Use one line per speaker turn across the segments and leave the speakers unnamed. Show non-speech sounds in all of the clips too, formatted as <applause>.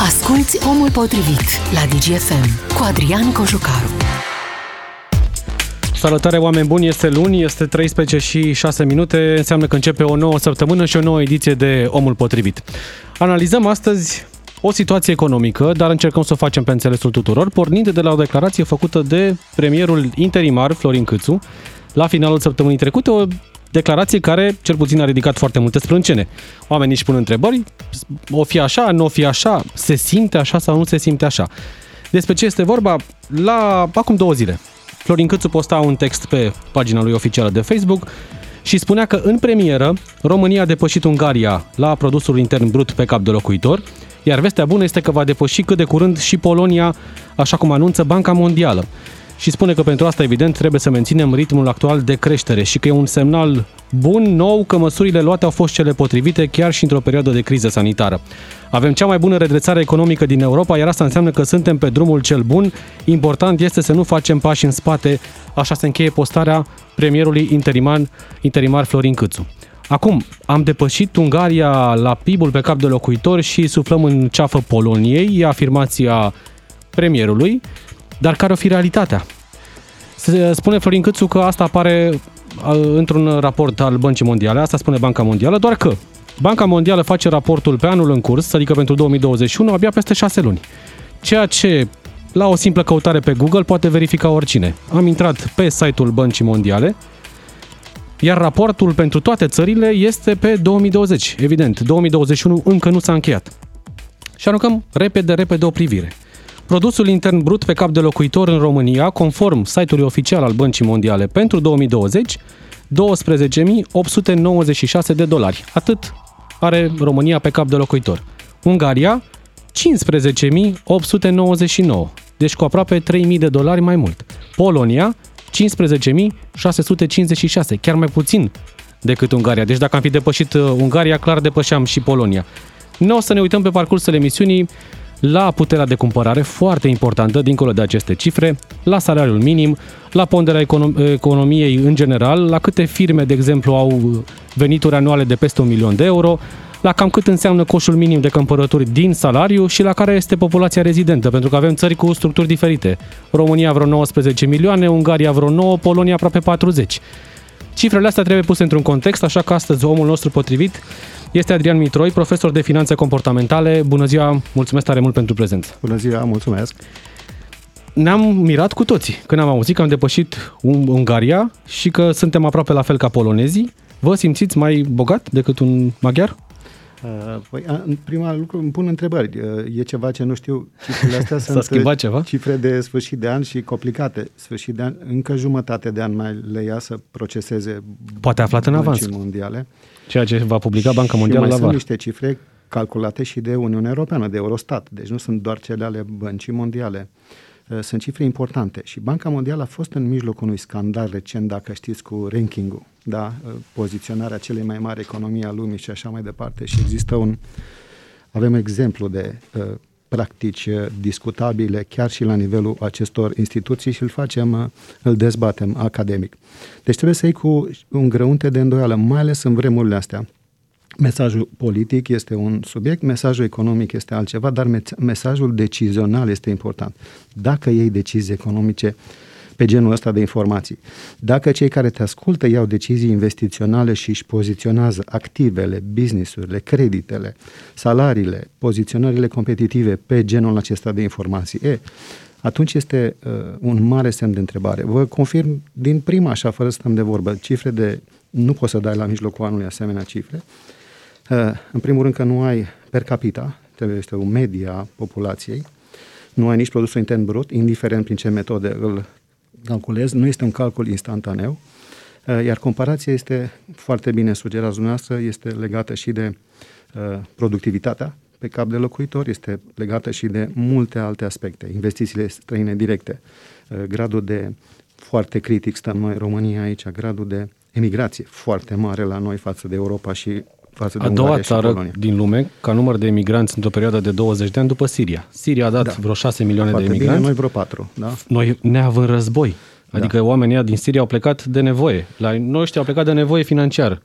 Asculți Omul Potrivit la DGFM cu Adrian Cojucaru.
Salutare oameni buni, este luni, este 13 și 6 minute, înseamnă că începe o nouă săptămână și o nouă ediție de Omul Potrivit. Analizăm astăzi o situație economică, dar încercăm să o facem pe înțelesul tuturor, pornind de la o declarație făcută de premierul interimar Florin Câțu la finalul săptămânii trecute, o declarație care cel puțin a ridicat foarte multe sprâncene. Oamenii își pun întrebări, o fi așa, nu o fi așa, se simte așa sau nu se simte așa. Despre ce este vorba? La acum două zile, Florin Câțu posta un text pe pagina lui oficială de Facebook și spunea că în premieră România a depășit Ungaria la produsul intern brut pe cap de locuitor, iar vestea bună este că va depăși cât de curând și Polonia, așa cum anunță Banca Mondială și spune că pentru asta, evident, trebuie să menținem ritmul actual de creștere și că e un semnal bun, nou, că măsurile luate au fost cele potrivite chiar și într-o perioadă de criză sanitară. Avem cea mai bună redresare economică din Europa, iar asta înseamnă că suntem pe drumul cel bun. Important este să nu facem pași în spate, așa se încheie postarea premierului interimar, interimar Florin Câțu. Acum, am depășit Ungaria la PIB-ul pe cap de locuitor și suflăm în ceafă Poloniei, e afirmația premierului. Dar care o fi realitatea? Se spune Florin Câțu că asta apare într-un raport al Băncii Mondiale, asta spune Banca Mondială, doar că Banca Mondială face raportul pe anul în curs, adică pentru 2021, abia peste 6 luni. Ceea ce la o simplă căutare pe Google poate verifica oricine. Am intrat pe site-ul Băncii Mondiale, iar raportul pentru toate țările este pe 2020. Evident, 2021 încă nu s-a încheiat. Și aruncăm repede, repede o privire. Produsul intern brut pe cap de locuitor în România, conform site-ului oficial al Băncii Mondiale pentru 2020, 12.896 de dolari. Atât are România pe cap de locuitor. Ungaria, 15.899, deci cu aproape 3.000 de dolari mai mult. Polonia, 15.656, chiar mai puțin decât Ungaria. Deci dacă am fi depășit uh, Ungaria, clar depășeam și Polonia. Nu o să ne uităm pe parcursul emisiunii la puterea de cumpărare foarte importantă dincolo de aceste cifre, la salariul minim, la ponderea econom- economiei în general, la câte firme, de exemplu, au venituri anuale de peste un milion de euro, la cam cât înseamnă coșul minim de cumpărături din salariu și la care este populația rezidentă, pentru că avem țări cu structuri diferite. România vreo 19 milioane, Ungaria vreo 9, Polonia aproape 40. Cifrele astea trebuie puse într-un context, așa că astăzi omul nostru potrivit este Adrian Mitroi, profesor de finanțe comportamentale. Bună ziua, mulțumesc tare mult pentru prezență.
Bună ziua, mulțumesc.
Ne-am mirat cu toții când am auzit că am depășit Ungaria și că suntem aproape la fel ca polonezii. Vă simțiți mai bogat decât un maghiar?
Uh, păi, în prima lucru îmi pun întrebări. Uh, e ceva ce nu știu. Cifrele astea <laughs>
sunt schimbat ceva?
cifre de sfârșit de an și complicate. Sfârșit de an, încă jumătate de an mai le ia să proceseze
Poate aflat în avans.
mondiale.
Ceea ce va publica Banca Mondială
și
mai
la sunt niște cifre calculate și de Uniunea Europeană, de Eurostat. Deci nu sunt doar cele ale băncii mondiale. Uh, sunt cifre importante și Banca Mondială a fost în mijlocul unui scandal recent, dacă știți, cu rankingul, da? Uh, poziționarea celei mai mari economii a lumii și așa mai departe. Și există un... Avem exemplu de uh, practici uh, discutabile chiar și la nivelul acestor instituții și îl facem, îl dezbatem academic. Deci trebuie să iei cu un grăunte de îndoială, mai ales în vremurile astea. Mesajul politic este un subiect, mesajul economic este altceva, dar mesajul decizional este important. Dacă iei decizii economice pe genul ăsta de informații. Dacă cei care te ascultă iau decizii investiționale și își poziționează activele, businessurile, creditele, salariile, poziționările competitive pe genul acesta de informații, e, atunci este uh, un mare semn de întrebare. Vă confirm din prima, așa, fără să stăm de vorbă, cifre de... Nu poți să dai la mijlocul anului asemenea cifre. Uh, în primul rând că nu ai per capita, trebuie este o medie a populației, nu ai nici produsul intern brut, indiferent prin ce metode îl calculezi, nu este un calcul instantaneu, uh, iar comparația este foarte bine sugerați dumneavoastră, este legată și de uh, productivitatea pe cap de locuitor, este legată și de multe alte aspecte, investițiile străine directe, uh, gradul de foarte critic stăm noi, România aici, gradul de emigrație foarte mare la noi față de Europa și față de
A
doua
țară
Polonia.
din lume ca număr de emigranți într-o perioadă de 20 de ani după Siria. Siria a dat
Da.
vreo 6 milioane
Foarte
de emigranți.
bine, noi vreo patru, da?
Noi neavând război. Adică oamenii ăia din Siria au plecat de nevoie. La noi ăștia au plecat de nevoie financiară.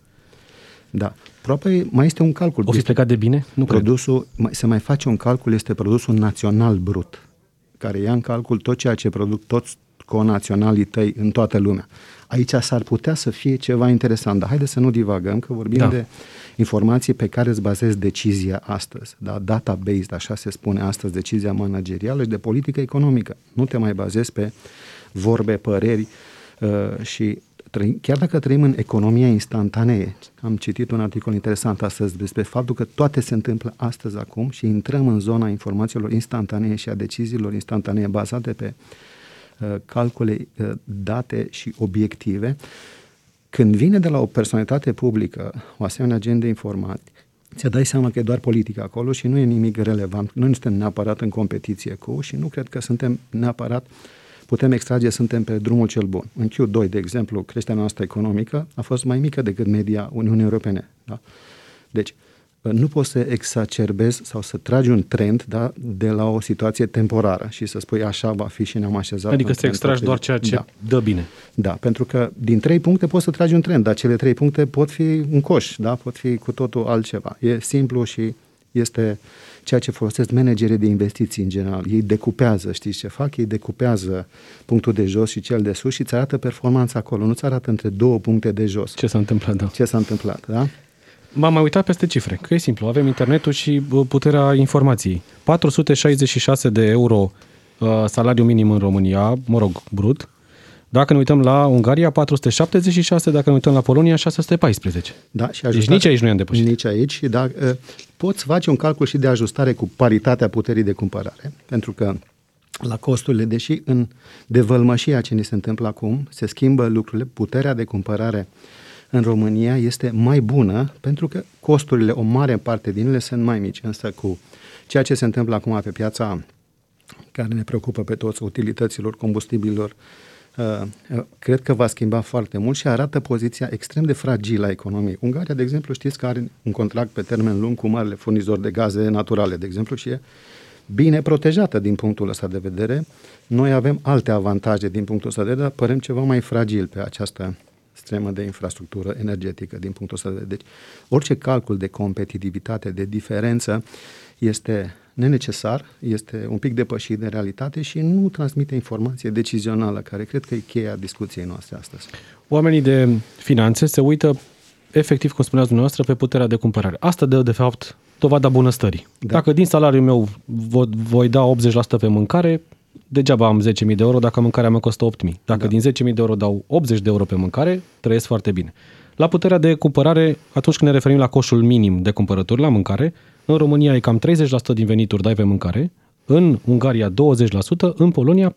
Da. Aproape mai este un calcul.
O fi plecat de bine? Nu
produsul, cred. se mai face un calcul, este produsul național brut, care ia în calcul tot ceea ce produc toți conaționalii tăi în toată lumea. Aici s-ar putea să fie ceva interesant, dar haideți să nu divagăm, că vorbim da. de informații pe care îți bazezi decizia astăzi. Da? Data-based, așa se spune astăzi, decizia managerială și de politică economică. Nu te mai bazezi pe vorbe, păreri uh, și chiar dacă trăim în economia instantanee, am citit un articol interesant astăzi despre faptul că toate se întâmplă astăzi acum și intrăm în zona informațiilor instantanee și a deciziilor instantanee bazate pe uh, calcule, uh, date și obiective, când vine de la o personalitate publică o asemenea gen de informații, ți dai seama că e doar politică acolo și nu e nimic relevant. Nu suntem neapărat în competiție cu și nu cred că suntem neapărat putem extrage, suntem pe drumul cel bun. În Q2, de exemplu, creșterea noastră economică a fost mai mică decât media Uniunii Europene. Da? Deci, uh, nu poți să exacerbezi sau să tragi un trend da, de la o situație temporară și să spui așa va fi și ne-am așezat.
Adică să extragi doar ceea ce da. dă bine.
Da, pentru că din trei puncte poți să tragi un trend, dar cele trei puncte pot fi un coș, da? pot fi cu totul altceva. E simplu și este ceea ce folosesc managerii de investiții în general. Ei decupează, știți ce fac? Ei decupează punctul de jos și cel de sus și îți arată performanța acolo. Nu ți arată între două puncte de jos.
Ce s-a întâmplat, da.
Ce s-a întâmplat, da?
M-am mai uitat peste cifre, că e simplu, avem internetul și puterea informației. 466 de euro uh, salariu minim în România, mă rog, brut. Dacă ne uităm la Ungaria, 476, dacă ne uităm la Polonia, 614.
Da, și
ajustare, deci nici aici nu i-am depășit.
Nici aici, da, uh, poți face un calcul și de ajustare cu paritatea puterii de cumpărare, pentru că la costurile, deși în devălmășia ce ni se întâmplă acum, se schimbă lucrurile, puterea de cumpărare uh, în România este mai bună pentru că costurile, o mare parte din ele sunt mai mici, însă cu ceea ce se întâmplă acum pe piața care ne preocupă pe toți, utilităților, combustibililor, uh, uh, cred că va schimba foarte mult și arată poziția extrem de fragilă a economiei. Ungaria, de exemplu, știți că are un contract pe termen lung cu marele furnizori de gaze naturale, de exemplu, și e bine protejată din punctul ăsta de vedere. Noi avem alte avantaje din punctul ăsta de vedere, dar părem ceva mai fragil pe această extremă de infrastructură energetică din punctul ăsta de vedere. Deci, orice calcul de competitivitate, de diferență, este nenecesar, este un pic depășit de realitate și nu transmite informație decizională, care cred că e cheia discuției noastre astăzi.
Oamenii de finanțe se uită efectiv, cum spuneați dumneavoastră, pe puterea de cumpărare. Asta dă, de fapt, dovada bunăstării. Da. Dacă din salariul meu voi da 80% pe mâncare, degeaba am 10.000 de euro dacă mâncarea mea costă 8.000. Dacă da. din 10.000 de euro dau 80 de euro pe mâncare, trăiesc foarte bine. La puterea de cumpărare, atunci când ne referim la coșul minim de cumpărături la mâncare, în România e cam 30% din venituri dai pe mâncare, în Ungaria 20%, în Polonia 14%.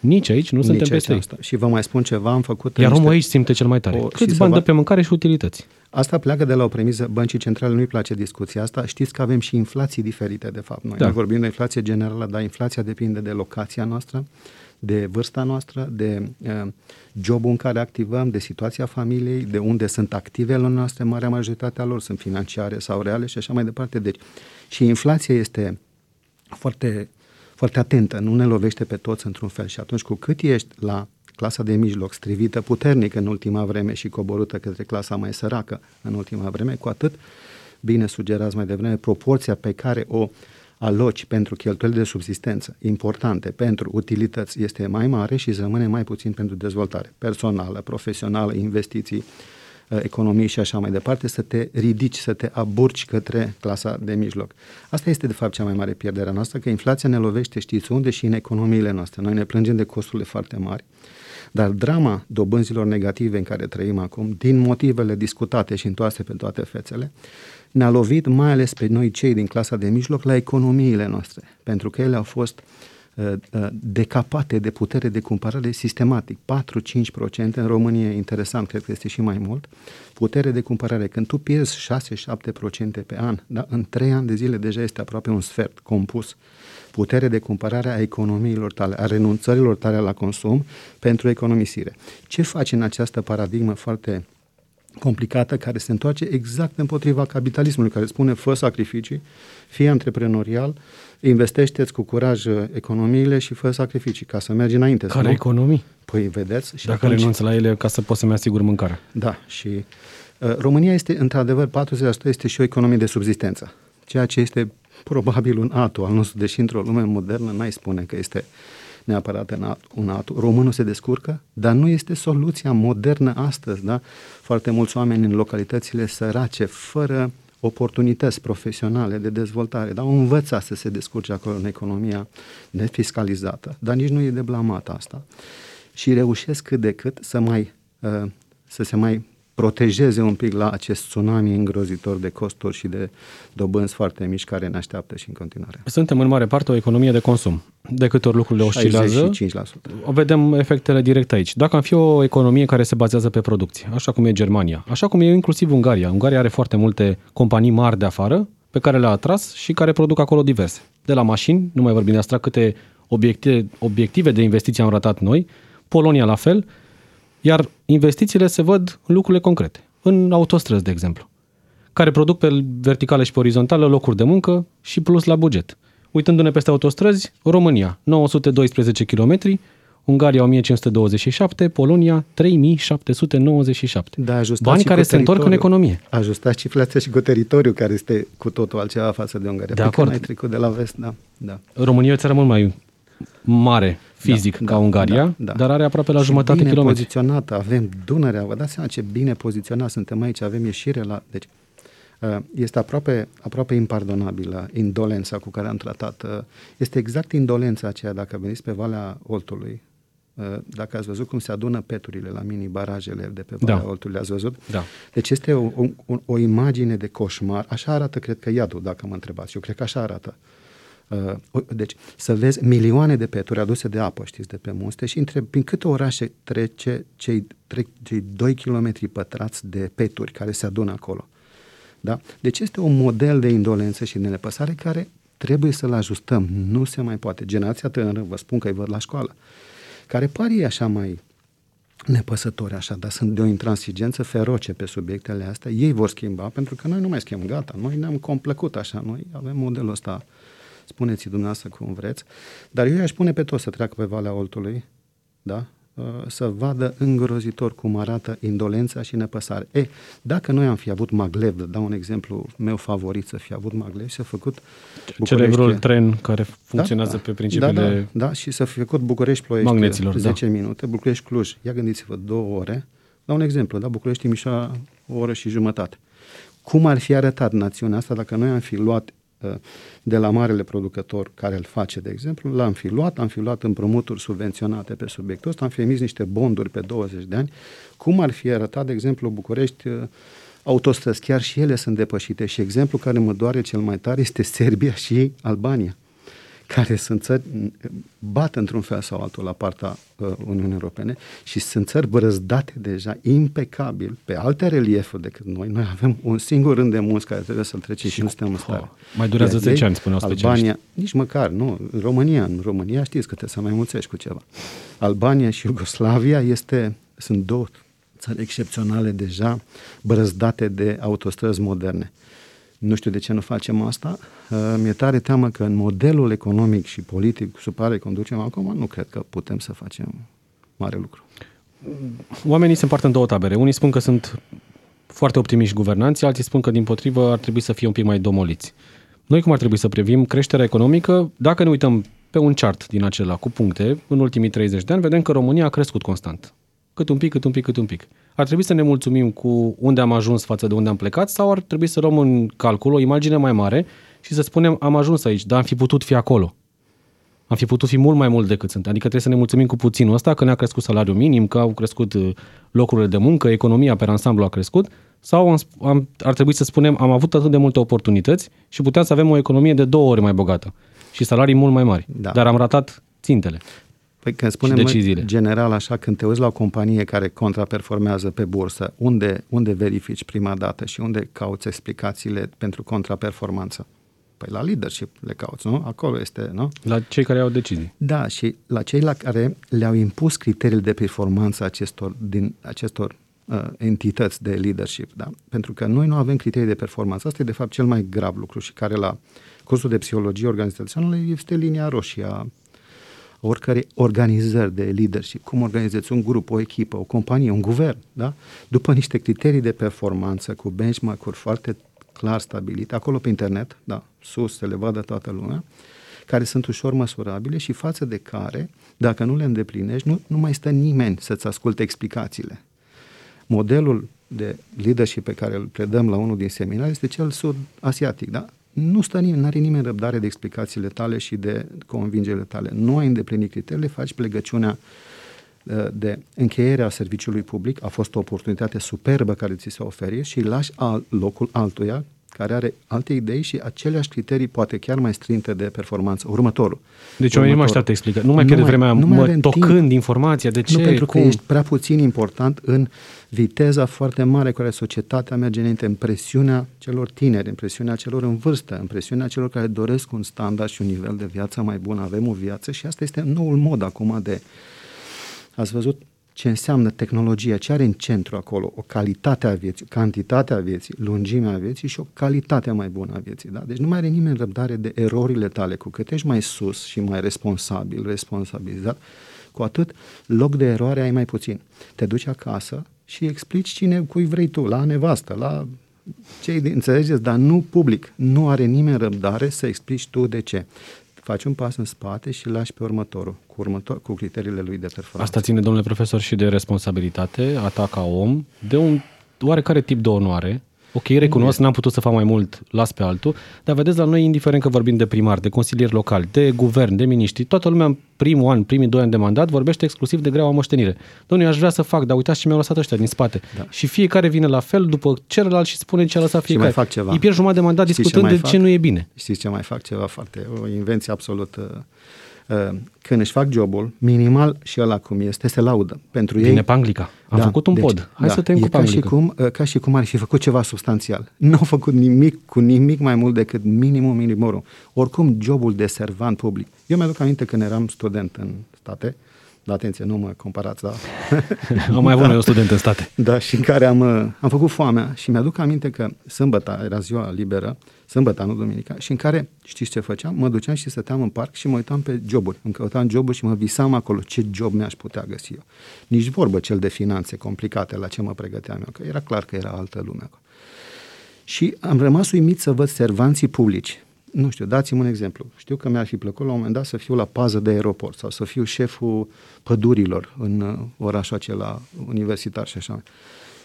Nici aici nu Nici suntem peste asta.
Și vă mai spun ceva, am făcut...
Iar omul aici simte cel mai tare. O, Câți bani va... dă pe mâncare și utilități?
Asta pleacă de la o premisă, băncii centrale nu-i place discuția asta. Știți că avem și inflații diferite, de fapt. Noi, da. noi vorbim de inflație generală, dar inflația depinde de locația noastră, de vârsta noastră, de uh, jobul în care activăm, de situația familiei, de unde sunt activele noastre, marea majoritatea lor sunt financiare sau reale și așa mai departe. Deci, și inflația este foarte, foarte atentă, nu ne lovește pe toți într-un fel și atunci cu cât ești la clasa de mijloc, strivită puternic în ultima vreme și coborâtă către clasa mai săracă în ultima vreme, cu atât, bine sugerați mai devreme, proporția pe care o aloci pentru cheltuieli de subsistență importante pentru utilități este mai mare și îți rămâne mai puțin pentru dezvoltare personală, profesională, investiții, uh, economii și așa mai departe, să te ridici, să te aburci către clasa de mijloc. Asta este, de fapt, cea mai mare pierdere a noastră, că inflația ne lovește, știți unde, și în economiile noastre. Noi ne plângem de costurile foarte mari dar drama dobânzilor negative în care trăim acum, din motivele discutate și întoarse pe toate fețele, ne-a lovit mai ales pe noi cei din clasa de mijloc la economiile noastre, pentru că ele au fost uh, uh, decapate de putere de cumpărare sistematic. 4-5% în România, interesant, cred că este și mai mult, putere de cumpărare. Când tu pierzi 6-7% pe an, da, în 3 ani de zile deja este aproape un sfert compus putere de cumpărare a economiilor tale, a renunțărilor tale la consum pentru economisire. Ce faci în această paradigmă foarte complicată care se întoarce exact împotriva capitalismului, care spune fă sacrificii, fie antreprenorial, investește-ți cu curaj economiile și fă sacrificii ca să mergi înainte.
Care economii?
Păi vedeți.
Și Dacă atunci... renunț la ele ca să poți să-mi asigur mâncarea.
Da, și Uh, România este, într-adevăr, 40% este și o economie de subzistență, ceea ce este probabil un atu al nostru, deși într-o lume modernă n-ai spune că este neapărat un atu. Românul se descurcă, dar nu este soluția modernă astăzi, da? Foarte mulți oameni în localitățile sărace, fără oportunități profesionale de dezvoltare, dar învăța să se descurce acolo în economia nefiscalizată, dar nici nu e de blamat asta. Și reușesc cât de cât să mai uh, să se mai protejeze un pic la acest tsunami îngrozitor de costuri și de dobânzi foarte mici care ne așteaptă și în continuare.
Suntem în mare parte o economie de consum. De câte ori lucrurile oscilează, 65%. o vedem efectele directe aici. Dacă am fi o economie care se bazează pe producție, așa cum e Germania, așa cum e inclusiv Ungaria. Ungaria are foarte multe companii mari de afară pe care le-a atras și care produc acolo diverse. De la mașini, nu mai vorbim de asta, câte obiective, obiective de investiții am ratat noi, Polonia la fel, iar investițiile se văd în lucrurile concrete, în autostrăzi, de exemplu, care produc pe verticală și pe orizontală locuri de muncă și plus la buget. Uitându-ne peste autostrăzi, România, 912 km, Ungaria 1527, Polonia 3797. Da, Bani care se întorc în economie.
Ajustați cifrația și cu teritoriu care este cu totul altceva față de Ungaria.
De acord.
Ai trecut de la vest, da. da.
România e o țară mult mai mare fizic da, ca da, Ungaria, da, da. dar are aproape la și jumătate
bine
kilometri.
poziționată, avem Dunărea, vă dați seama ce bine poziționat suntem aici, avem ieșire la... Deci, uh, este aproape, aproape impardonabilă indolența cu care am tratat. Uh, este exact indolența aceea, dacă veniți pe Valea Oltului, uh, dacă ați văzut cum se adună peturile la mini-barajele de pe Valea da. Oltului, ați văzut?
Da.
Deci este o, o, o imagine de coșmar. Așa arată, cred că, iadul, dacă mă întrebați. Eu cred că așa arată. Uh, Uh, deci, să vezi milioane de peturi aduse de apă, știți, de pe munste și întreb prin câte orașe trece cei, trec cei 2 km pătrați de peturi care se adună acolo. Da? Deci este un model de indolență și de nepăsare care trebuie să-l ajustăm. Nu se mai poate. Generația tânără, vă spun că îi văd la școală, care pare așa mai nepăsători așa, dar sunt de o intransigență feroce pe subiectele astea. Ei vor schimba, pentru că noi nu mai schimbăm, gata, noi ne-am complăcut așa, noi avem modelul ăsta uh, spuneți dumneavoastră cum vreți, dar eu i-aș pune pe toți să treacă pe Valea Oltului, da? Uh, să vadă îngrozitor cum arată indolența și nepăsare. E, dacă noi am fi avut maglev, dau un exemplu meu favorit să fi avut maglev și să făcut
Celebrul tren care funcționează da, pe principiile
da, da, da, și să fi făcut București-Ploiești magneților, 10 da. minute, București-Cluj, ia gândiți-vă, două ore, dau un exemplu, da, București-Mișa, o oră și jumătate. Cum ar fi arătat națiunea asta dacă noi am fi luat Uh, de la marele producător care îl face, de exemplu, l-am fi luat, am fi luat împrumuturi subvenționate pe subiectul ăsta, am fi emis niște bonduri pe 20 de ani. Cum ar fi arătat, de exemplu, București uh, autostrăzi, chiar și ele sunt depășite și exemplu care mă doare cel mai tare este Serbia și Albania care sunt țări, bat într-un fel sau altul la partea uh, Uniunii Europene și sunt țări brăzdate deja impecabil pe alte reliefuri decât noi. Noi avem un singur rând de munți care trebuie să-l trecem și, și nu suntem în stare.
Mai durează 10 ani, spuneau
Albania, nici măcar, nu. România, în România știți că trebuie să mai mulțești cu ceva. Albania și Iugoslavia este, sunt două țări excepționale deja brăzdate de autostrăzi moderne. Nu știu de ce nu facem asta. Uh, mi-e tare teamă că în modelul economic și politic sub care conducem acum, nu cred că putem să facem mare lucru.
Oamenii se împart în două tabere. Unii spun că sunt foarte optimiști guvernanții, alții spun că din potrivă ar trebui să fie un pic mai domoliți. Noi cum ar trebui să privim creșterea economică? Dacă ne uităm pe un chart din acela cu puncte, în ultimii 30 de ani, vedem că România a crescut constant. Cât un pic, cât un pic, cât un pic. Ar trebui să ne mulțumim cu unde am ajuns față de unde am plecat sau ar trebui să luăm în calcul o imagine mai mare și să spunem am ajuns aici, dar am fi putut fi acolo. Am fi putut fi mult mai mult decât sunt. Adică trebuie să ne mulțumim cu puținul ăsta, că ne-a crescut salariul minim, că au crescut uh, locurile de muncă, economia pe ansamblu a crescut, sau am, am, ar trebui să spunem am avut atât de multe oportunități și puteam să avem o economie de două ori mai bogată și salarii mult mai mari. Da. Dar am ratat țintele.
Păi când spunem deciziile. general așa, când te uiți la o companie care contraperformează pe bursă, unde, unde verifici prima dată și unde cauți explicațiile pentru contraperformanță? Păi la leadership le cauți, nu? Acolo este, nu?
La cei care au decizii.
Da, și la cei la care le-au impus criteriile de performanță acestor, din acestor uh, entități de leadership, da? Pentru că noi nu avem criterii de performanță. Asta e, de fapt, cel mai grav lucru și care la cursul de psihologie organizațională este linia roșie a oricărei organizări de leadership, cum organizezi un grup, o echipă, o companie, un guvern, da? după niște criterii de performanță cu benchmark-uri foarte clar stabilite, acolo pe internet, da, sus, să le vadă toată lumea, care sunt ușor măsurabile și față de care, dacă nu le îndeplinești, nu, nu mai stă nimeni să-ți asculte explicațiile. Modelul de leadership pe care îl predăm la unul din seminari este cel sud-asiatic, da? Nu stă nimeni, nu are nimeni răbdare de explicațiile tale și de convingerile tale. Nu ai îndeplinit criteriile, faci plegăciunea uh, de încheiere a serviciului public, a fost o oportunitate superbă care ți se oferă și lași al, locul altuia care are alte idei și aceleași criterii, poate chiar mai strinte de performanță. Următorul.
Deci oamenii nu mai așteaptă explică. Nu mai pierde vremea nu mai mă, tocând timp. informația. De ce?
Nu pentru
cum?
că ești prea puțin important în viteza foarte mare cu care societatea merge înainte, în presiunea celor tineri, în presiunea celor în vârstă, în presiunea celor care doresc un standard și un nivel de viață mai bun. Avem o viață și asta este noul mod acum de... Ați văzut ce înseamnă tehnologia, ce are în centru acolo, o calitate a vieții, cantitatea vieții, lungimea vieții și o calitate mai bună a vieții. Da? Deci nu mai are nimeni răbdare de erorile tale. Cu cât ești mai sus și mai responsabil, responsabilizat, cu atât loc de eroare ai mai puțin. Te duci acasă și explici cine, cui vrei tu, la nevastă, la cei din, înțelegeți, dar nu public. Nu are nimeni răbdare să explici tu de ce faci un pas în spate și lași pe următorul, cu, următor, cu criteriile lui de performanță.
Asta ține, domnule profesor, și de responsabilitate, a ta ca om, de un oarecare tip de onoare, Ok, recunosc, n-am putut să fac mai mult, las pe altul, dar vedeți la noi, indiferent că vorbim de primar, de consilieri locali, de guvern, de miniștri, toată lumea în primul an, primii doi ani de mandat vorbește exclusiv de greaua moștenire. Domnule, aș vrea să fac, dar uitați ce mi-au lăsat ăștia din spate. Da. Și fiecare vine la fel după celălalt și spune ce a lăsat fiecare.
Și mai fac ceva.
Îi pierd jumătate de mandat Știți discutând ce de fac? ce nu e bine.
Știți ce mai fac? Ceva foarte, o invenție absolut uh, Uh, când își fac jobul, minimal și ăla cum este, se laudă. Pentru
Vine
ei,
Panglica. Am da, făcut un deci, pod. Hai da, să te cu
ca și, cum, uh, ca și cum ar fi făcut ceva substanțial. <laughs> Nu au făcut nimic cu nimic mai mult decât minimum minimum. Oricum, jobul de servant public. Eu mi-aduc aminte când eram student în state, da, atenție, nu mă comparați, da. <laughs>
Am mai avut da. un student în state.
Da, și în care am, uh, am făcut foamea și mi-aduc aminte că sâmbătă era ziua liberă sâmbătă, nu duminica, și în care, știți ce făceam? Mă duceam și stăteam în parc și mă uitam pe joburi. Îmi căutam joburi și mă visam acolo ce job mi-aș putea găsi eu. Nici vorbă cel de finanțe complicate la ce mă pregăteam eu, că era clar că era altă lume acolo. Și am rămas uimit să văd servanții publici. Nu știu, dați-mi un exemplu. Știu că mi-ar fi plăcut la un moment dat să fiu la pază de aeroport sau să fiu șeful pădurilor în uh, orașul acela universitar și așa mai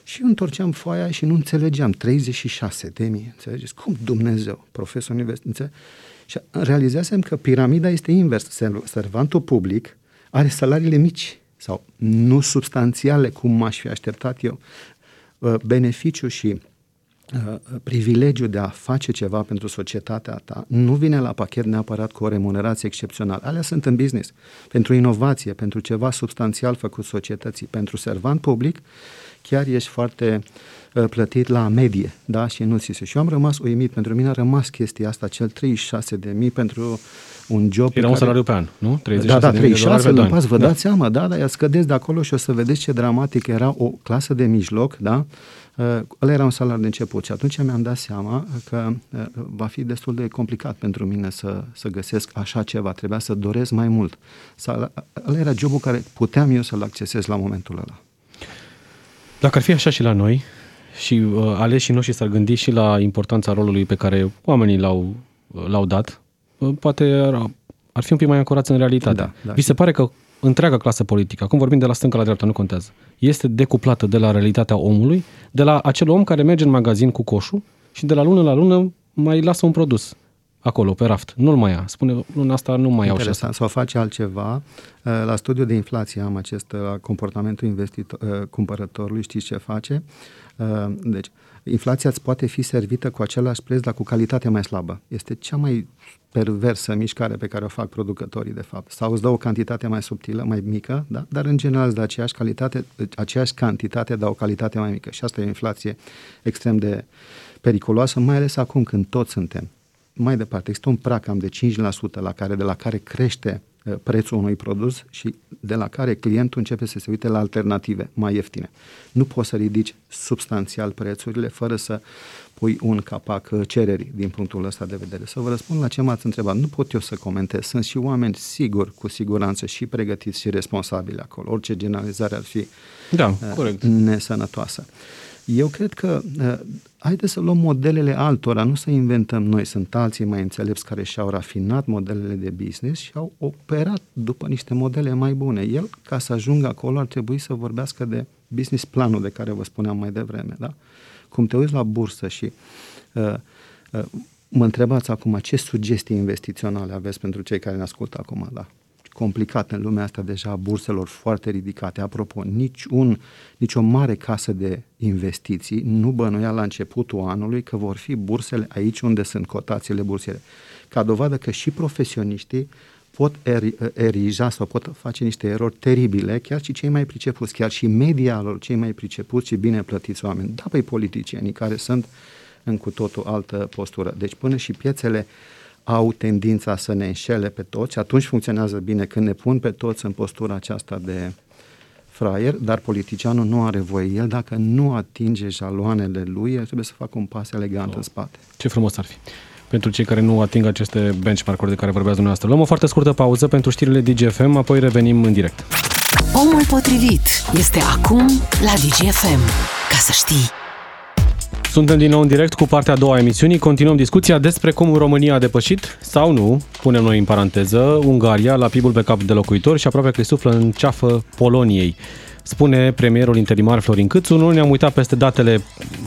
și întorceam foaia și nu înțelegeam. 36 de mii, înțelegeți? Cum Dumnezeu, profesor universitar? Și realizasem că piramida este invers. Servantul public are salariile mici sau nu substanțiale, cum m-aș fi așteptat eu. Uh, beneficiu și uh, privilegiu de a face ceva pentru societatea ta nu vine la pachet neapărat cu o remunerație excepțională. Alea sunt în business. Pentru inovație, pentru ceva substanțial făcut societății, pentru servant public, chiar ești foarte uh, plătit la medie, da, și nu ți se. Și eu am rămas uimit, pentru mine a rămas chestia asta, cel 36 de mii pentru un job
Era un care... salariu pe an, nu?
36 da, da, 36 de pas, vă da. dați seama, da, dar scădeți de acolo și o să vedeți ce dramatic era o clasă de mijloc, da, Uh, ăla era un salariu de început și atunci mi-am dat seama că uh, va fi destul de complicat pentru mine să, să găsesc așa ceva. Trebuia să doresc mai mult. Ăla era jobul care puteam eu să-l accesez la momentul ăla.
Dacă ar fi așa și la noi și uh, aleșii noștri s-ar gândi și la importanța rolului pe care oamenii l-au, uh, l-au dat, uh, poate ar, ar fi un pic mai ancorați în realitate. Da, da, Vi se pare că întreaga clasă politică, acum vorbim de la stânga la dreapta, nu contează, este decuplată de la realitatea omului, de la acel om care merge în magazin cu coșul și de la lună la lună mai lasă un produs acolo, pe raft. Nu-l mai ia. Spune, luna asta nu mai iau
și asta. Sau face altceva. Uh, la studiul de inflație am acest uh, comportamentul investitor, uh, cumpărătorului. Știți ce face? Deci, inflația îți poate fi servită cu același preț, dar cu calitate mai slabă. Este cea mai perversă mișcare pe care o fac producătorii, de fapt. Sau îți dă o cantitate mai subtilă, mai mică, da? dar în general îți dă aceeași, calitate, aceeași cantitate, dar o calitate mai mică. Și asta e o inflație extrem de periculoasă, mai ales acum când toți suntem mai departe. Există un prag cam de 5% la care, de la care crește uh, prețul unui produs și de la care clientul începe să se uite la alternative mai ieftine. Nu poți să ridici substanțial prețurile fără să pui un capac uh, cererii din punctul ăsta de vedere. Să vă răspund la ce m-ați întrebat. Nu pot eu să comentez. Sunt și oameni, sigur, cu siguranță, și pregătiți și responsabili acolo. Orice generalizare ar fi
da, uh, corect.
nesănătoasă. Eu cred că uh, haideți să luăm modelele altora, nu să inventăm noi. Sunt alții mai înțelepți care și-au rafinat modelele de business și au operat după niște modele mai bune. El, ca să ajungă acolo, ar trebui să vorbească de business planul de care vă spuneam mai devreme. Da? Cum te uiți la bursă și uh, uh, mă întrebați acum ce sugestii investiționale aveți pentru cei care ne ascultă acum, da? Complicat în lumea asta deja a burselor foarte ridicate. Apropo, nici, un, nici o mare casă de investiții nu bănuia la începutul anului că vor fi bursele aici unde sunt cotațiile bursiere. Ca dovadă că și profesioniștii pot erija sau pot face niște erori teribile, chiar și cei mai pricepuți, chiar și media lor, cei mai pricepuți și bine plătiți oameni. Da, păi politicienii care sunt în cu totul altă postură. Deci până și piețele au tendința să ne înșele pe toți, atunci funcționează bine când ne pun pe toți în postura aceasta de fraier, dar politicianul nu are voie. El, dacă nu atinge jaloanele lui, el trebuie să facă un pas elegant oh. în spate.
Ce frumos ar fi pentru cei care nu ating aceste benchmark-uri de care vorbeați dumneavoastră. Luăm o foarte scurtă pauză pentru știrile DGFM, apoi revenim în direct.
Omul potrivit este acum la DGFM. Ca să știi.
Suntem din nou în direct cu partea a doua a emisiunii. Continuăm discuția despre cum România a depășit, sau nu, punem noi în paranteză, Ungaria la PIB-ul pe cap de locuitor și aproape că îi suflă în ceafă Poloniei spune premierul interimar Florin Câțu. Nu ne-am uitat peste datele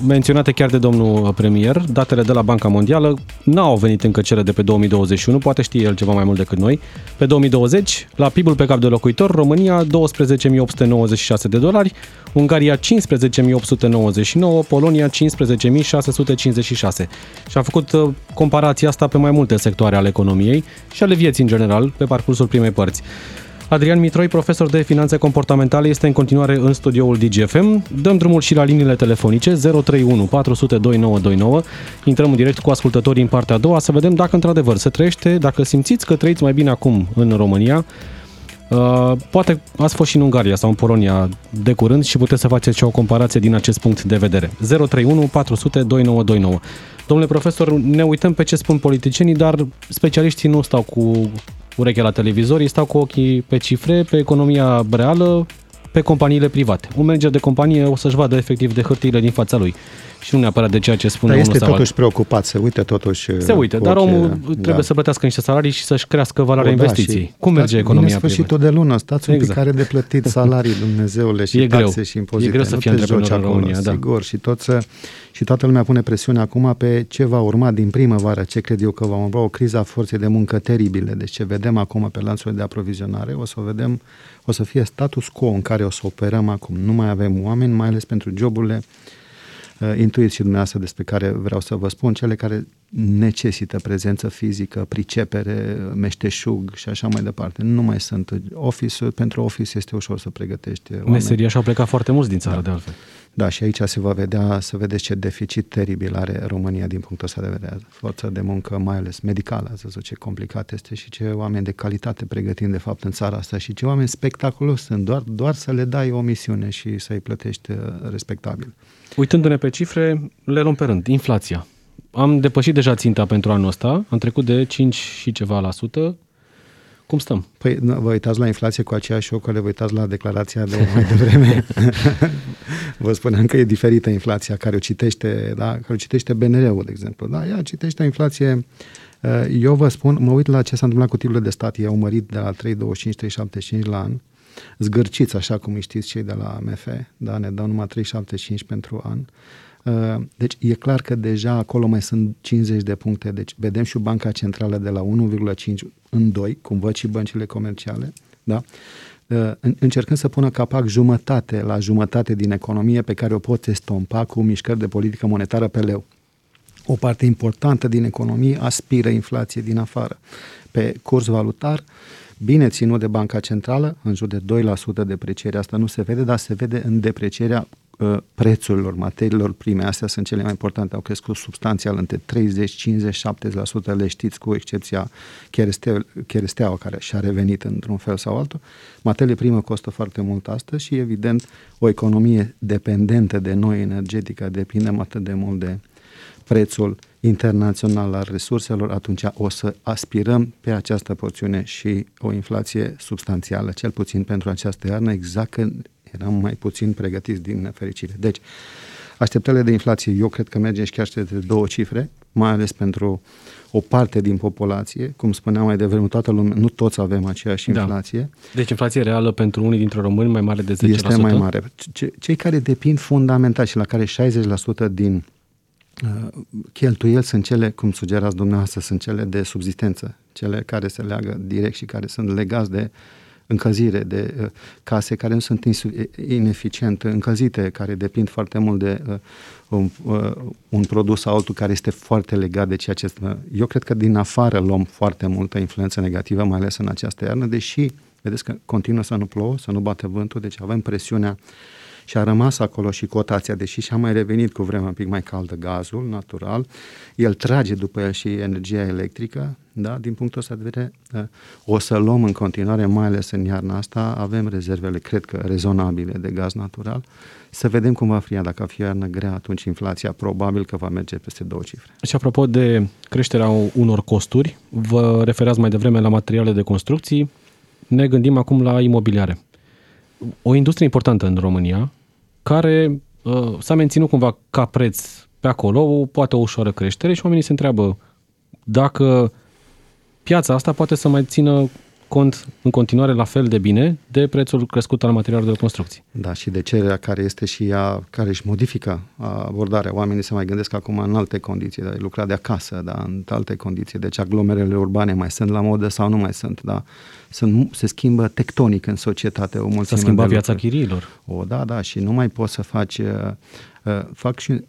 menționate chiar de domnul premier, datele de la Banca Mondială. N-au venit încă cele de pe 2021, poate știe el ceva mai mult decât noi. Pe 2020, la PIB-ul pe cap de locuitor, România 12.896 de dolari, Ungaria 15.899, Polonia 15.656. Și a făcut uh, comparația asta pe mai multe sectoare ale economiei și ale vieții în general, pe parcursul primei părți. Adrian Mitroi, profesor de finanțe comportamentale, este în continuare în studioul DGFM. Dăm drumul și la liniile telefonice 031 400 2929. Intrăm în direct cu ascultătorii în partea a doua să vedem dacă într-adevăr se trăiește, dacă simțiți că trăiți mai bine acum în România. Uh, poate ați fost și în Ungaria sau în Polonia de curând și puteți să faceți și o comparație din acest punct de vedere. 031 400 2929. Domnule profesor, ne uităm pe ce spun politicienii, dar specialiștii nu stau cu urechea la televizor, ei stau cu ochii pe cifre, pe economia reală, pe companiile private. Un manager de companie o să-și vadă efectiv de hârtiile din fața lui și nu neapărat de ceea ce spune
dar
unul
este
sau
totuși alt. preocupat, se uită totuși
Se uită, dar ochii, omul trebuie da. să plătească niște salarii și să-și crească valoarea o, da, investiției. Cum merge economia
privată? sfârșitul de lună, stați un exact. pic care de plătit salarii, <laughs> Dumnezeule, și e taxe greu. și impozite.
E greu să fie antreprenor în România,
da. Sigur, și tot să, și toată lumea pune presiune acum pe ce va urma din primăvară, ce cred eu că va urma o criză a forței de muncă teribile. Deci ce vedem acum pe lanțurile de aprovizionare, o să o vedem, o să fie status quo în care o să operăm acum. Nu mai avem oameni, mai ales pentru joburile uh, intuiți și dumneavoastră despre care vreau să vă spun, cele care necesită prezență fizică, pricepere, meșteșug și așa mai departe. Nu mai sunt office pentru office este ușor să pregătești oameni.
Meseria și-au plecat foarte mulți din țară da. de altfel.
Da, și aici se va vedea, să vedeți ce deficit teribil are România din punctul ăsta de vedere. Forță de muncă, mai ales medicală, ați văzut ce complicat este și ce oameni de calitate pregătim de fapt în țara asta și ce oameni spectaculos sunt, doar, doar să le dai o misiune și să-i plătești uh, respectabil.
Uitându-ne pe cifre, le luăm pe rând. Inflația. Am depășit deja ținta pentru anul ăsta, am trecut de 5 și ceva la sută, cum stăm?
Păi vă uitați la inflație cu aceeași ocă, le vă uitați la declarația de <laughs> mai devreme. <laughs> vă spuneam că e diferită inflația care o citește, da? care o citește BNR-ul, de exemplu. Da? Ea citește inflație uh, eu vă spun, mă uit la ce s-a întâmplat cu titlurile de stat, ei au mărit de la 3,25-3,75 la an, zgârciți, așa cum știți cei de la MF, da, ne dau numai 3,75 pentru an. Uh, deci e clar că deja acolo mai sunt 50 de puncte. Deci vedem și Banca Centrală de la 1,5 în 2, cum văd și băncile comerciale, da? Uh, încercând să pună capac jumătate la jumătate din economie pe care o pot estompa cu mișcări de politică monetară pe leu. O parte importantă din economie aspiră inflație din afară. Pe curs valutar, bine ținut de Banca Centrală, în jur de 2% depreciere, asta nu se vede, dar se vede în deprecierea uh, prețurilor materiilor prime, astea sunt cele mai importante, au crescut substanțial între 30, 50, 70%, le știți, cu excepția cheresteaua care și-a revenit într-un fel sau altul. Materiile prime costă foarte mult astăzi și, evident, o economie dependentă de noi energetică, depindem atât de mult de prețul internațional al resurselor, atunci o să aspirăm pe această porțiune și o inflație substanțială, cel puțin pentru această iarnă, exact când eram mai puțin pregătiți din nefericire. Deci, așteptările de inflație, eu cred că mergem și chiar de două cifre, mai ales pentru o parte din populație, cum spuneam mai devreme, toată lumea, nu toți avem aceeași da. inflație.
Deci inflație reală pentru unii dintre români mai mare de 10%?
Este mai mare. Cei care depind fundamental și la care 60% din uh, cheltuieli sunt cele, cum sugerați dumneavoastră, sunt cele de subzistență, cele care se leagă direct și care sunt legați de încălzire, de uh, case care nu sunt ineficiente, încălzite, care depind foarte mult de uh, un, uh, un produs sau altul care este foarte legat de ceea ce... Eu cred că din afară luăm foarte multă influență negativă, mai ales în această iarnă, deși vedeți că continuă să nu plouă, să nu bate vântul, deci avem presiunea și a rămas acolo și cotația, deși și-a mai revenit cu vremea un pic mai caldă gazul natural, el trage după el și energia electrică, da? din punctul ăsta de vedere uh, o să luăm în continuare, mai ales în iarna asta, avem rezervele, cred că, rezonabile de gaz natural, să vedem cum va fi dacă va fi iarnă grea, atunci inflația probabil că va merge peste două cifre.
Și apropo de creșterea unor costuri, vă referați mai devreme la materiale de construcții, ne gândim acum la imobiliare. O industrie importantă în România, care uh, s-a menținut cumva ca preț pe acolo, poate o ușoară creștere și oamenii se întreabă dacă piața asta poate să mai țină cont în continuare la fel de bine de prețul crescut al materialelor de construcții.
Da, și de cererea care este și ea, care își modifică abordarea. Oamenii se mai gândesc acum în alte condiții, de lucra de acasă, da, în alte condiții. Deci aglomerele urbane mai sunt la modă sau nu mai sunt, da. Sunt, se schimbă tectonic în societate o mulțime
S-a schimbat viața chiriilor.
O, da, da, și nu mai poți să faci uh, uh fac și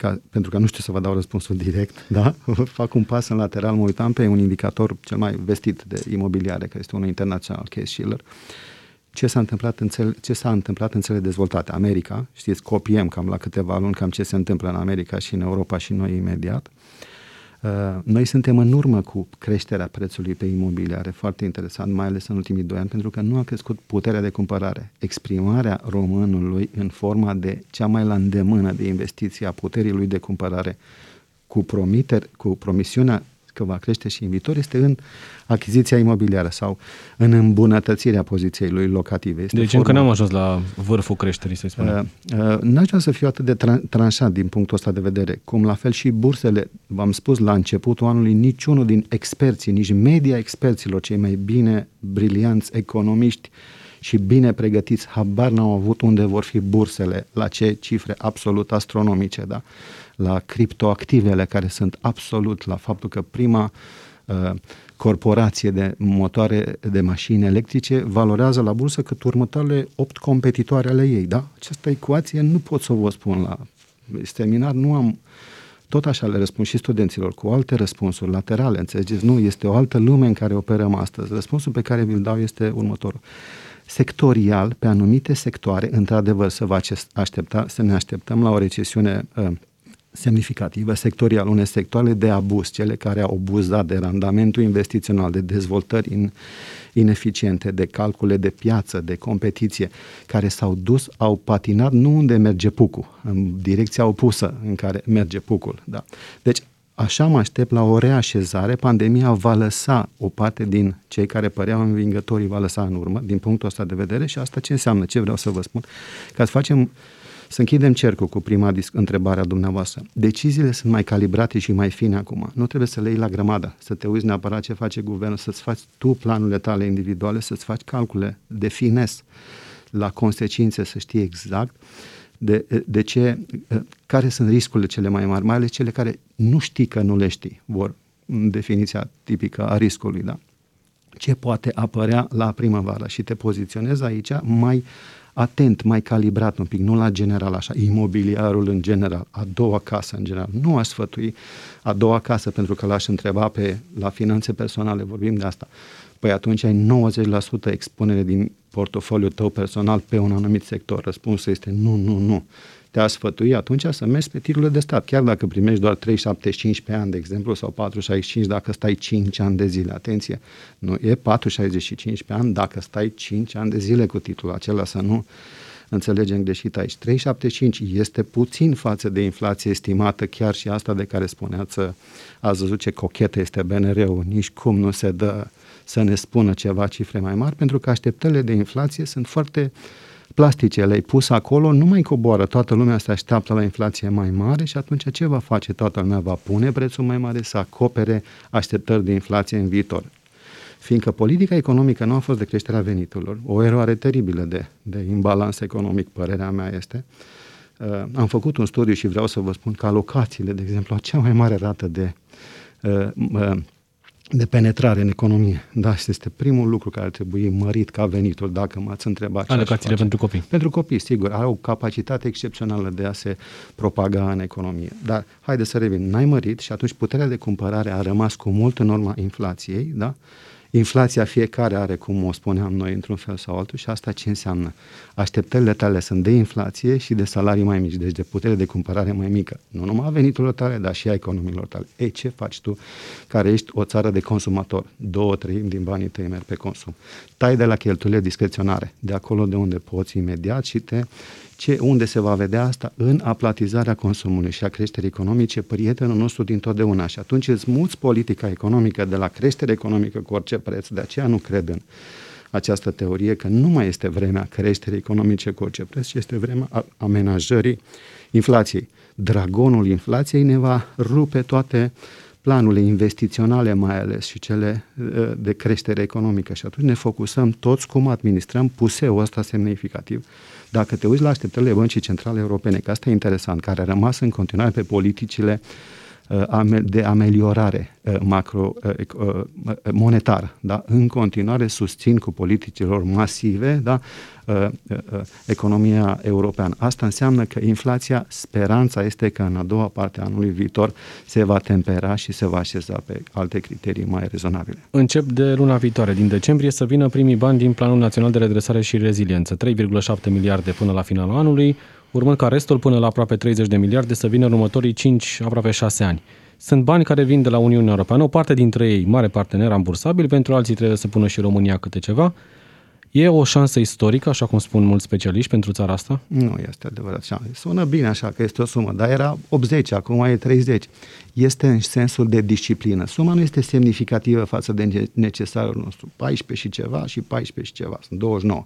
ca, pentru că nu știu să vă dau răspunsul direct, <laughs> da? fac un pas în lateral, mă uitam pe un indicator cel mai vestit de imobiliare, care este unul internațional, Case Schiller, ce s-a întâmplat în țele, ce s-a întâmplat în țele dezvoltate. America, știți, copiem cam la câteva luni cam ce se întâmplă în America și în Europa și noi imediat. Uh, Uh, noi suntem în urmă cu creșterea prețului pe imobiliare, foarte interesant, mai ales în ultimii doi ani, pentru că nu a crescut puterea de cumpărare. Exprimarea românului în forma de cea mai la îndemână de investiție a puterii lui de cumpărare cu, promiter, cu promisiunea că va crește și în viitor este în achiziția imobiliară sau în îmbunătățirea poziției lui locative. Este
deci forma... încă n-am ajuns la vârful creșterii, să spunem. Uh,
uh, n-aș vrea să fiu atât de tra- tranșat din punctul ăsta de vedere, cum la fel și bursele, v-am spus la începutul anului, niciunul din experții, nici media experților, cei mai bine brilianți economiști și bine pregătiți, habar n-au avut unde vor fi bursele, la ce cifre absolut astronomice, da? La criptoactivele care sunt absolut, la faptul că prima uh, corporație de motoare de mașini electrice valorează la bursă cât următoarele opt competitoare ale ei, da? Această ecuație nu pot să vă spun la seminar, nu am tot așa le răspund și studenților cu alte răspunsuri laterale, înțelegeți? Nu, este o altă lume în care operăm astăzi. Răspunsul pe care vi-l dau este următorul. Sectorial, pe anumite sectoare, într-adevăr, să, vă aștepta, să ne așteptăm la o recesiune uh, semnificativă sectorial, unei sectoare de abuz, cele care au abuzat de randamentul investițional, de dezvoltări in, ineficiente, de calcule de piață, de competiție, care s-au dus, au patinat nu unde merge pucul, în direcția opusă în care merge pucul. Da. Deci, așa mă aștept la o reașezare, pandemia va lăsa o parte din cei care păreau învingători, va lăsa în urmă, din punctul ăsta de vedere și asta ce înseamnă, ce vreau să vă spun, ca să facem să închidem cercul cu prima disc- întrebare a dumneavoastră. Deciziile sunt mai calibrate și mai fine acum. Nu trebuie să le iei la grămadă, să te uiți neapărat ce face guvernul, să-ți faci tu planurile tale individuale, să-ți faci calcule de fines la consecințe, să știi exact de, de ce, care sunt riscurile cele mai mari, mai ales cele care nu știi că nu le știi, vor în definiția tipică a riscului, da? Ce poate apărea la primăvară și te poziționezi aici mai atent, mai calibrat un pic, nu la general așa, imobiliarul în general, a doua casă în general. Nu aș sfătui a doua casă pentru că l-aș întreba pe la finanțe personale, vorbim de asta. Păi atunci ai 90% expunere din portofoliul tău personal pe un anumit sector. Răspunsul este nu, nu, nu te-a sfătui atunci să mergi pe titlurile de stat, chiar dacă primești doar 3,75 pe an, de exemplu, sau 4,65 dacă stai 5 ani de zile. Atenție, nu e 4,65 pe an dacă stai 5 ani de zile cu titlul acela, să nu înțelegem greșit aici. 3,75 este puțin față de inflație estimată, chiar și asta de care spuneați, ați văzut ce cochetă este BNR-ul, nici cum nu se dă să ne spună ceva cifre mai mari, pentru că așteptările de inflație sunt foarte uh, plastice le-ai pus acolo, nu mai coboară. Toată lumea se așteaptă la inflație mai mare și atunci ce va face? Toată lumea va pune prețul mai mare să acopere așteptări de inflație în viitor. Fiindcă politica economică nu a fost de creșterea veniturilor, o eroare teribilă de, de imbalans economic, părerea mea este, uh, am făcut un studiu și vreau să vă spun că alocațiile, de exemplu, au cea mai mare rată de uh, uh, de penetrare în economie. Da, este primul lucru care ar trebui mărit ca venitul, dacă m-ați întrebat ce
Alocațiile pentru copii.
Pentru copii, sigur. Au o capacitate excepțională de a se propaga în economie. Dar, haide să revin, n-ai mărit și atunci puterea de cumpărare a rămas cu mult în urma inflației, da? Inflația fiecare are, cum o spuneam noi, într-un fel sau altul și asta ce înseamnă? Așteptările tale sunt de inflație și de salarii mai mici, deci de putere de cumpărare mai mică. Nu numai a veniturilor tale, dar și a economiilor tale. Ei, ce faci tu care ești o țară de consumator? Două treimi din banii tăi merg pe consum. Tai de la cheltuielile discreționare, de acolo de unde poți imediat și te ce, unde se va vedea asta? În aplatizarea consumului și a creșterii economice, prietenul nostru din totdeauna. Și atunci îți muți politica economică de la creștere economică cu orice preț. De aceea nu cred în această teorie că nu mai este vremea creșterii economice cu orice preț, ci este vremea amenajării inflației. Dragonul inflației ne va rupe toate planurile investiționale mai ales și cele ă, de creștere economică. Și atunci ne focusăm toți cum administrăm puseul ăsta semnificativ. Dacă te uiți la așteptările băncii centrale europene, că asta e interesant, care a rămas în continuare pe politicile uh, de ameliorare uh, macro uh, monetară, da? în continuare susțin cu politicilor masive da? Uh, uh, uh, economia europeană. Asta înseamnă că inflația, speranța este că în a doua parte a anului viitor se va tempera și se va așeza pe alte criterii mai rezonabile.
Încep de luna viitoare, din decembrie, să vină primii bani din Planul Național de Redresare și Reziliență, 3,7 miliarde până la finalul anului, urmând ca restul până la aproape 30 de miliarde să vină în următorii 5, aproape 6 ani. Sunt bani care vin de la Uniunea Europeană, o parte dintre ei mare partener rambursabil, pentru alții trebuie să pună și România câte ceva. E o șansă istorică, așa cum spun mulți specialiști, pentru țara asta?
Nu este adevărat așa. Sună bine așa că este o sumă, dar era 80, acum e 30. Este în sensul de disciplină. Suma nu este semnificativă față de necesarul nostru. 14 și ceva și 14 și ceva. Sunt 29.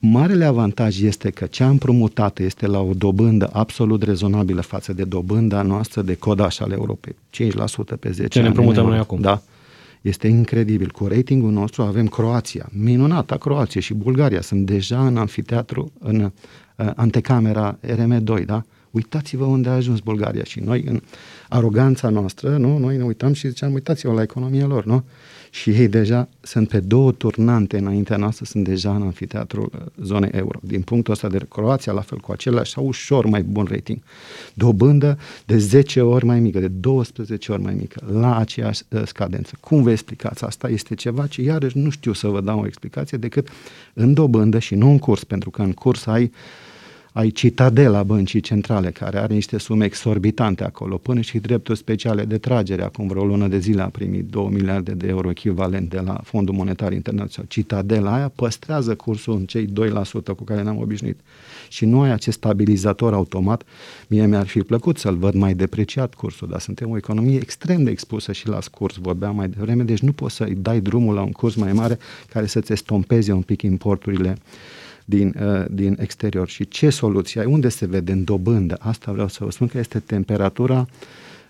Marele avantaj este că cea împrumutată este la o dobândă absolut rezonabilă față de dobânda noastră de codaș al Europei. 5% pe 10 Ce
ne împrumutăm noi acum.
Da. Este incredibil. Cu ratingul nostru avem Croația, minunata Croație și Bulgaria. Sunt deja în amfiteatru, în uh, antecamera RM2, da? Uitați-vă unde a ajuns Bulgaria și noi în aroganța noastră, nu? Noi ne uitam și ziceam, uitați-vă la economia lor, nu? și ei deja sunt pe două turnante înaintea noastră, sunt deja în anfiteatrul uh, zonei euro. Din punctul ăsta de Croația, la fel cu același sau ușor mai bun rating. Dobândă de 10 ori mai mică, de 12 ori mai mică, la aceeași uh, scadență. Cum vă explicați asta? Este ceva ce iarăși nu știu să vă dau o explicație decât în dobândă și nu în curs, pentru că în curs ai uh, ai Citadela Băncii Centrale, care are niște sume exorbitante acolo, până și drepturi speciale de tragere. Acum vreo lună de zile a primit 2 miliarde de euro echivalent de la Fondul Monetar Internațional. Citadela aia păstrează cursul în cei 2% cu care ne-am obișnuit. Și nu ai acest stabilizator automat. Mie mi-ar fi plăcut să-l văd mai depreciat cursul, dar suntem o economie extrem de expusă și la scurs, vorbeam mai devreme, deci nu poți să-i dai drumul la un curs mai mare care să-ți estompeze un pic importurile din, uh, din exterior. Și ce soluție ai? Unde se vede în dobândă? Asta vreau să vă spun că este temperatura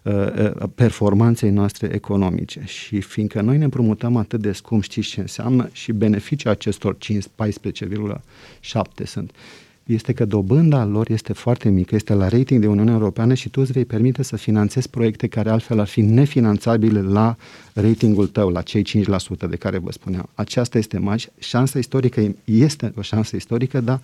uh, uh, performanței noastre economice și fiindcă noi ne împrumutăm atât de scump, știți ce înseamnă și beneficiul acestor 14,7 sunt este că dobânda lor este foarte mică, este la rating de Uniunea Europeană și tu îți vei permite să finanțezi proiecte care altfel ar fi nefinanțabile la ratingul tău la cei 5% de care vă spuneam. Aceasta este mai șansa istorică, este o șansă istorică, dar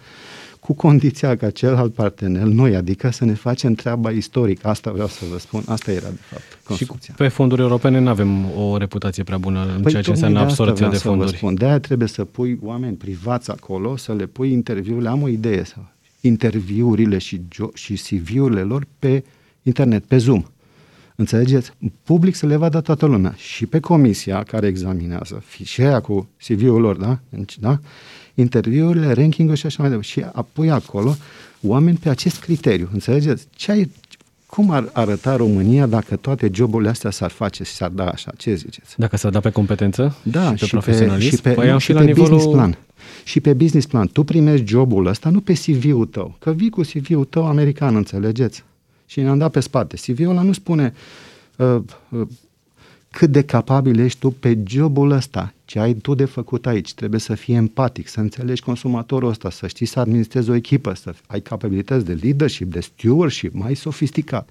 cu condiția ca celălalt partener, noi, adică să ne facem treaba istorică. Asta vreau să vă spun, asta era de fapt construcția.
Și pe fonduri europene nu avem o reputație prea bună în
păi
ceea ce înseamnă absorția de fonduri. Să
vă spun. De-aia trebuie să pui oameni privați acolo, să le pui interviurile. Am o idee, să interviurile și, și CV-urile lor pe internet, pe Zoom. Înțelegeți? Public să le vadă toată lumea. Și pe comisia care examinează, și aia cu CV-ul lor, da? da? Interviurile, ranking-ul și așa mai departe. Și apoi acolo, oameni pe acest criteriu. Înțelegeți? Ce ai, cum ar arăta România dacă toate joburile astea s-ar face și s-ar da așa? Ce ziceți?
Dacă s-ar da pe competență
da,
și pe și profesionalism?
Pe, și pe, păi nu, și, și pe nivelul... business plan. Și pe business plan. Tu primești jobul ăsta nu pe CV-ul tău. Că vii cu CV-ul tău american, înțelegeți? Și ne-am dat pe spate. CV-ul ăla nu spune uh, uh, cât de capabil ești tu pe jobul ăsta, ce ai tu de făcut aici. Trebuie să fii empatic, să înțelegi consumatorul ăsta, să știi să administrezi o echipă, să ai capabilități de leadership, de stewardship, mai sofisticat,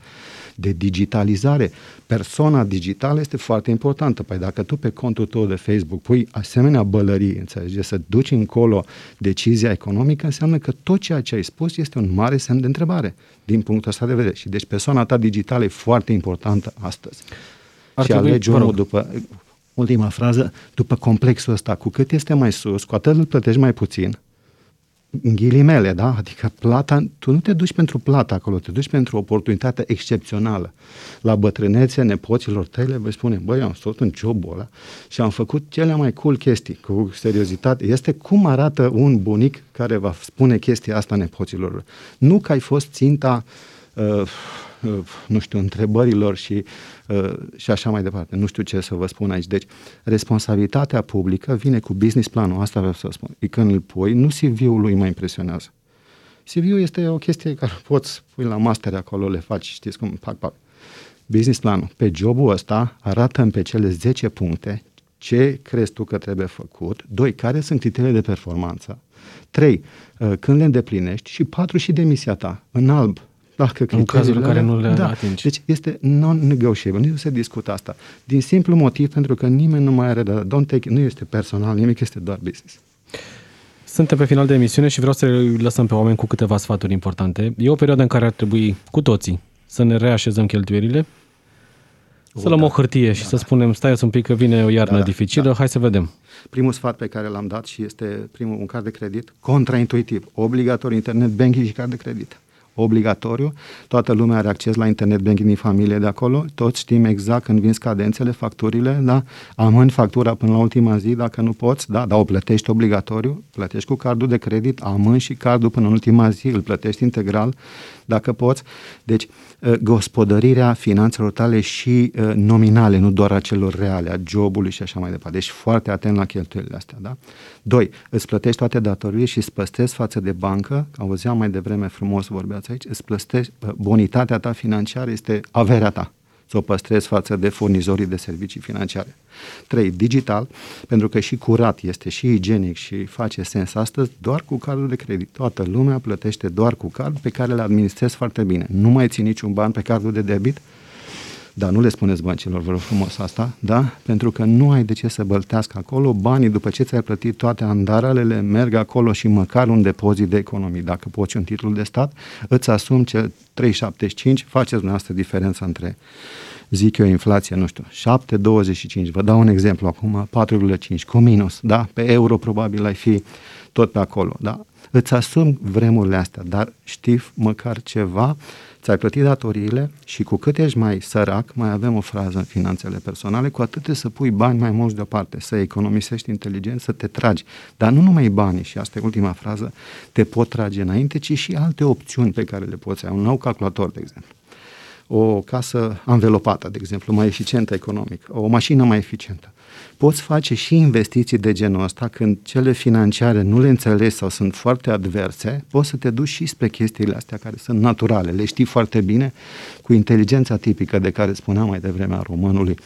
de digitalizare. Persona digitală este foarte importantă. Păi dacă tu pe contul tău de Facebook pui asemenea bălării, înțelegi, să duci încolo decizia economică, înseamnă că tot ceea ce ai spus este un mare semn de întrebare din punctul ăsta de vedere. Și deci persoana ta digitală e foarte importantă astăzi. Ar și trebui, alegi omul după, ultima frază, după complexul ăsta. Cu cât este mai sus, cu atât îl plătești mai puțin, în ghilimele, da? Adică plata, tu nu te duci pentru plata acolo, te duci pentru o oportunitate excepțională. La bătrânețe, nepoților tăi le vei spune, băi, am stat în jobul ăla și am făcut cele mai cool chestii, cu seriozitate. Este cum arată un bunic care va spune chestia asta nepoților. Nu că ai fost ținta uh, Uh, nu știu, întrebărilor și, uh, și așa mai departe. Nu știu ce să vă spun aici. Deci, responsabilitatea publică vine cu business planul, asta vreau să spun. E când îl pui, nu CV-ul lui mă impresionează. CV-ul este o chestie care poți pui la master acolo, le faci, știți cum, pac, pac. Business planul. Pe jobul ăsta arată pe cele 10 puncte ce crezi tu că trebuie făcut, doi, care sunt criteriile de performanță, trei, uh, când le îndeplinești și patru, și demisia ta, în alb, dacă
în cazul în care nu le da. atingi.
Deci este non-negotiable, nu se discută asta. Din simplu motiv, pentru că nimeni nu mai are de don't take, nu este personal, nimic este doar business.
Suntem pe final de emisiune și vreau să lăsăm pe oameni cu câteva sfaturi importante. E o perioadă în care ar trebui cu toții să ne reașezăm cheltuielile, o, să luăm da. o hârtie da, și da. să spunem, stai un pic că vine o iarnă da, dificilă, da. hai să vedem.
Primul sfat pe care l-am dat și este primul un card de credit, contraintuitiv, obligatoriu internet banking și card de credit obligatoriu, toată lumea are acces la internet banking din familie de acolo, toți știm exact când vin scadențele, facturile, da? Amâni factura până la ultima zi dacă nu poți, da, dar o plătești obligatoriu, plătești cu cardul de credit, amâni și cardul până în ultima zi, îl plătești integral dacă poți. Deci, ă, gospodărirea finanțelor tale și ă, nominale, nu doar a celor reale, a jobului și așa mai departe. Deci foarte atent la cheltuielile astea, da? Doi, îți plătești toate datoriile și îți păstrezi față de bancă, auzeam mai devreme frumos vorbeați aici, îți plătești, bonitatea ta financiară este averea ta să o păstrezi față de furnizorii de servicii financiare. 3. Digital, pentru că și curat este, și igienic și face sens astăzi, doar cu cardul de credit. Toată lumea plătește doar cu card pe care le administrezi foarte bine. Nu mai ții niciun ban pe cardul de debit, dar nu le spuneți băncilor, vă rog frumos asta, da? Pentru că nu ai de ce să băltească acolo. Banii, după ce ți-ai plătit toate andaralele, merg acolo și măcar un depozit de economii. Dacă poți un titlu de stat, îți asumi ce 3,75, faceți dumneavoastră diferența între zic eu, inflație, nu știu, 7,25, vă dau un exemplu acum, 4,5, cu minus, da? Pe euro probabil ai fi tot pe acolo, da? Îți asumi vremurile astea, dar știi măcar ceva, ți-ai plătit datoriile și cu cât ești mai sărac, mai avem o frază în finanțele personale, cu atât să pui bani mai mulți deoparte, să economisești inteligent, să te tragi. Dar nu numai banii, și asta e ultima frază, te pot trage înainte, ci și alte opțiuni pe care le poți ai. Un nou calculator, de exemplu o casă anvelopată, de exemplu, mai eficientă economic, o mașină mai eficientă. Poți face și investiții de genul ăsta când cele financiare nu le înțelegi sau sunt foarte adverse, poți să te duci și spre chestiile astea care sunt naturale, le știi foarte bine, cu inteligența tipică de care spuneam mai devreme a românului,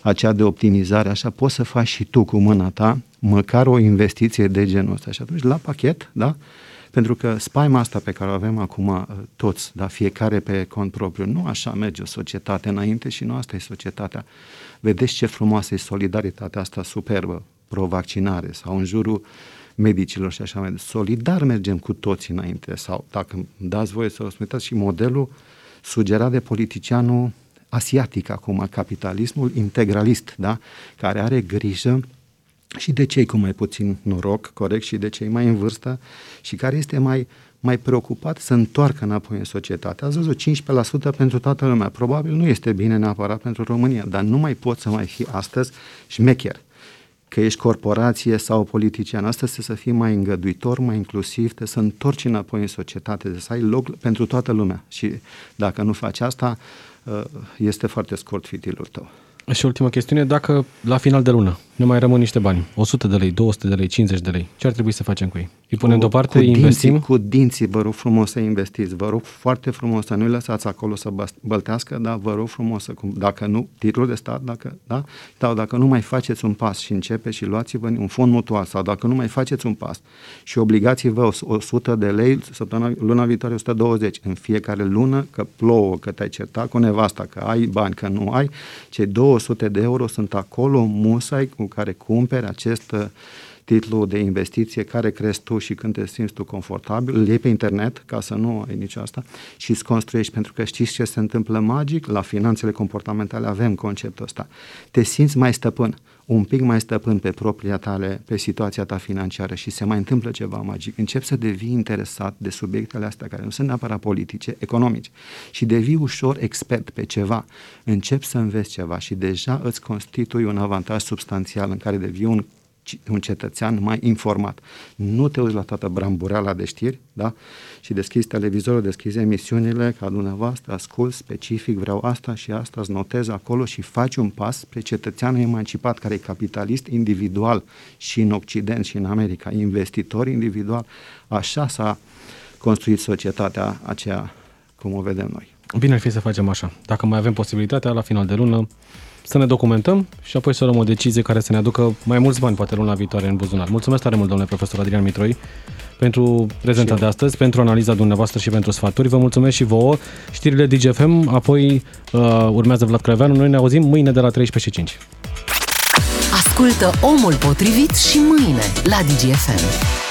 aceea de optimizare, așa poți să faci și tu cu mâna ta măcar o investiție de genul ăsta. Și atunci, la pachet, da, Pentru că spaima asta pe care o avem acum uh, toți, da, fiecare pe cont propriu, nu așa merge o societate înainte și nu asta e societatea. Vedeți ce frumoasă e solidaritatea asta superbă, pro-vaccinare sau în jurul medicilor și așa mai departe. Solidar mergem cu toți înainte sau, dacă îmi dați voie să vă uitați, și modelul sugerat de politicianul asiatic acum, capitalismul integralist, da? care are grijă și de cei cu mai puțin noroc, corect, și de cei mai în vârstă și care este mai, mai preocupat să întoarcă înapoi în societate. Ați văzut 15% pentru toată lumea. Probabil nu este bine neapărat pentru România, dar nu mai poți să mai fi astăzi șmecher că ești corporație sau politician. Asta este să fii mai îngăduitor, mai inclusiv, de să întorci înapoi în societate, de să ai loc pentru toată lumea. Și dacă nu faci asta, uh, este foarte scurt fitilul tău.
Și ultima chestiune, dacă la final de lună ne mai rămân niște bani, 100 de lei, 200 de lei, 50 de lei, ce ar trebui să facem cu ei? Îi punem deoparte,
cu
investim?
Dinții, cu dinții, vă rog frumos să investiți, vă rog foarte frumos să nu-i lăsați acolo să băltească, dar vă rog frumos să, dacă nu, titlul de stat, dacă, da? Sau dacă nu mai faceți un pas și începe și luați-vă un fond mutual sau dacă nu mai faceți un pas și obligați-vă 100 de lei, săptămâna, luna viitoare 120 în fiecare lună, că plouă, că te-ai certat cu nevasta, că ai bani, că nu ai, cei 200 de euro sunt acolo musai cu care cumperi acest uh, titlu de investiție, care crezi tu și când te simți tu confortabil, îl iei pe internet ca să nu ai nici asta și îți construiești, pentru că știți ce se întâmplă magic? La finanțele comportamentale avem conceptul ăsta. Te simți mai stăpân, un pic mai stăpân pe propria tale, pe situația ta financiară și se mai întâmplă ceva magic. Încep să devii interesat de subiectele astea care nu sunt neapărat politice, economice și devii ușor expert pe ceva. Încep să înveți ceva și deja îți constitui un avantaj substanțial în care devii un un cetățean mai informat. Nu te uiți la toată brambureala de știri, da? Și deschizi televizorul, deschizi emisiunile ca dumneavoastră, ascult specific, vreau asta și asta, îți notezi acolo și faci un pas spre cetățeanul emancipat, care e capitalist individual și în Occident și în America, investitor individual. Așa s-a construit societatea aceea cum o vedem noi.
Bine ar fi să facem așa. Dacă mai avem posibilitatea, la final de lună, să ne documentăm și apoi să luăm o decizie care să ne aducă mai mulți bani, poate luna viitoare în buzunar. Mulțumesc tare mult, domnule profesor Adrian Mitroi, pentru prezența de astăzi, pentru analiza dumneavoastră și pentru sfaturi. Vă mulțumesc și vouă. Știrile DGFM, apoi uh, urmează Vlad Creveanu. Noi ne auzim mâine de la 13.05.
Ascultă Omul Potrivit și mâine la DGFM.